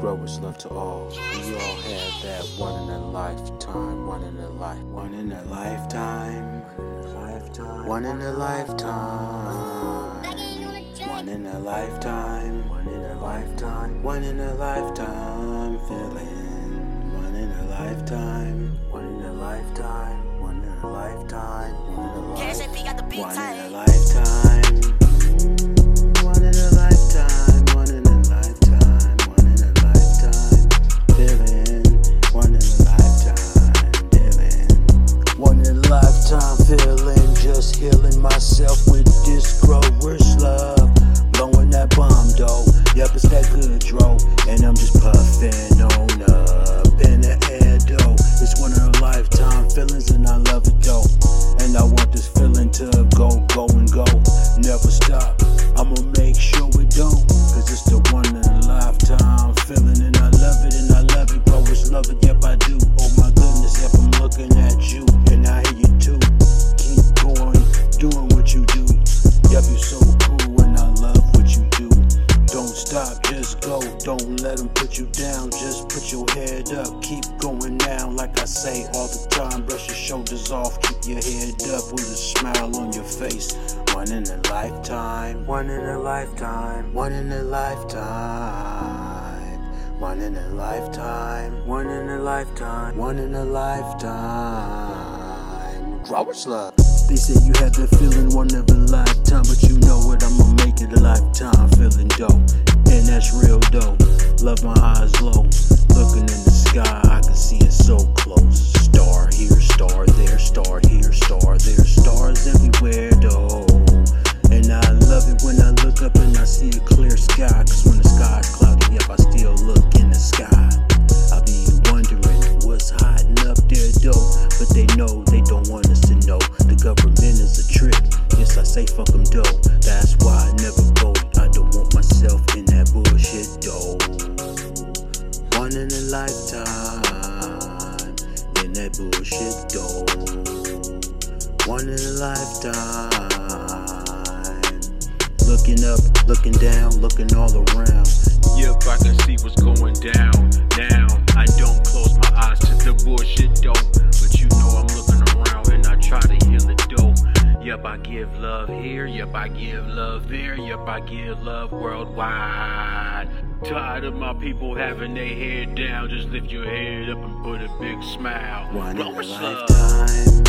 growers love to all. We all have that one in a lifetime, one in a life, one in a lifetime, lifetime, one in a lifetime, one in a lifetime, one in a lifetime, one in a lifetime feeling, one in a lifetime, one in a lifetime, one in a lifetime, one in a lifetime, one in a lifetime. Never stop. I'ma make sure it don't, cause it's the one in a lifetime feeling, and I love it, and I love it, growers love it, yep I do. Oh my goodness, yep I'm looking at you, and I hear you too. Keep going, doing what you do. Yep, you're so cool, and I love what you do. Don't stop, just go. Don't let them put you down. Just put your head up. Keep going now, like I say all the time. Brush your shoulders off. Keep your head up with a smile on your face. One in a lifetime. One in a lifetime. One in a lifetime. One in a lifetime. One in a lifetime. One in a lifetime. Growers love. They say you had that feeling one of a lifetime, but you know what? I'ma make it a lifetime feeling dope. And that's real dope. Love my eyes low. Looking in the sky, I can see it so close. Star here, star clear sky. Cause when the sky's cloudy, yep, I still look in the sky. I be wondering what's hiding up there though. But they know they don't want us to know. The government is a trick. Yes, I say fuck them though. That's why I never vote. I don't want myself in that bullshit though. One in a lifetime. In that bullshit though. One in a lifetime. Looking up, looking down, looking all around. Yep, I can see what's going down now. I don't close my eyes to the bullshit though, but you know I'm looking around and I try to heal it though. Yep, I give love here. Yep, I give love there. Yep, I give love worldwide. Tired of my people having their head down. Just lift your head up and put a big smile. One in a lifetime.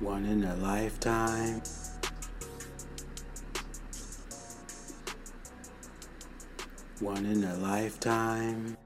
One in a lifetime. One in a lifetime.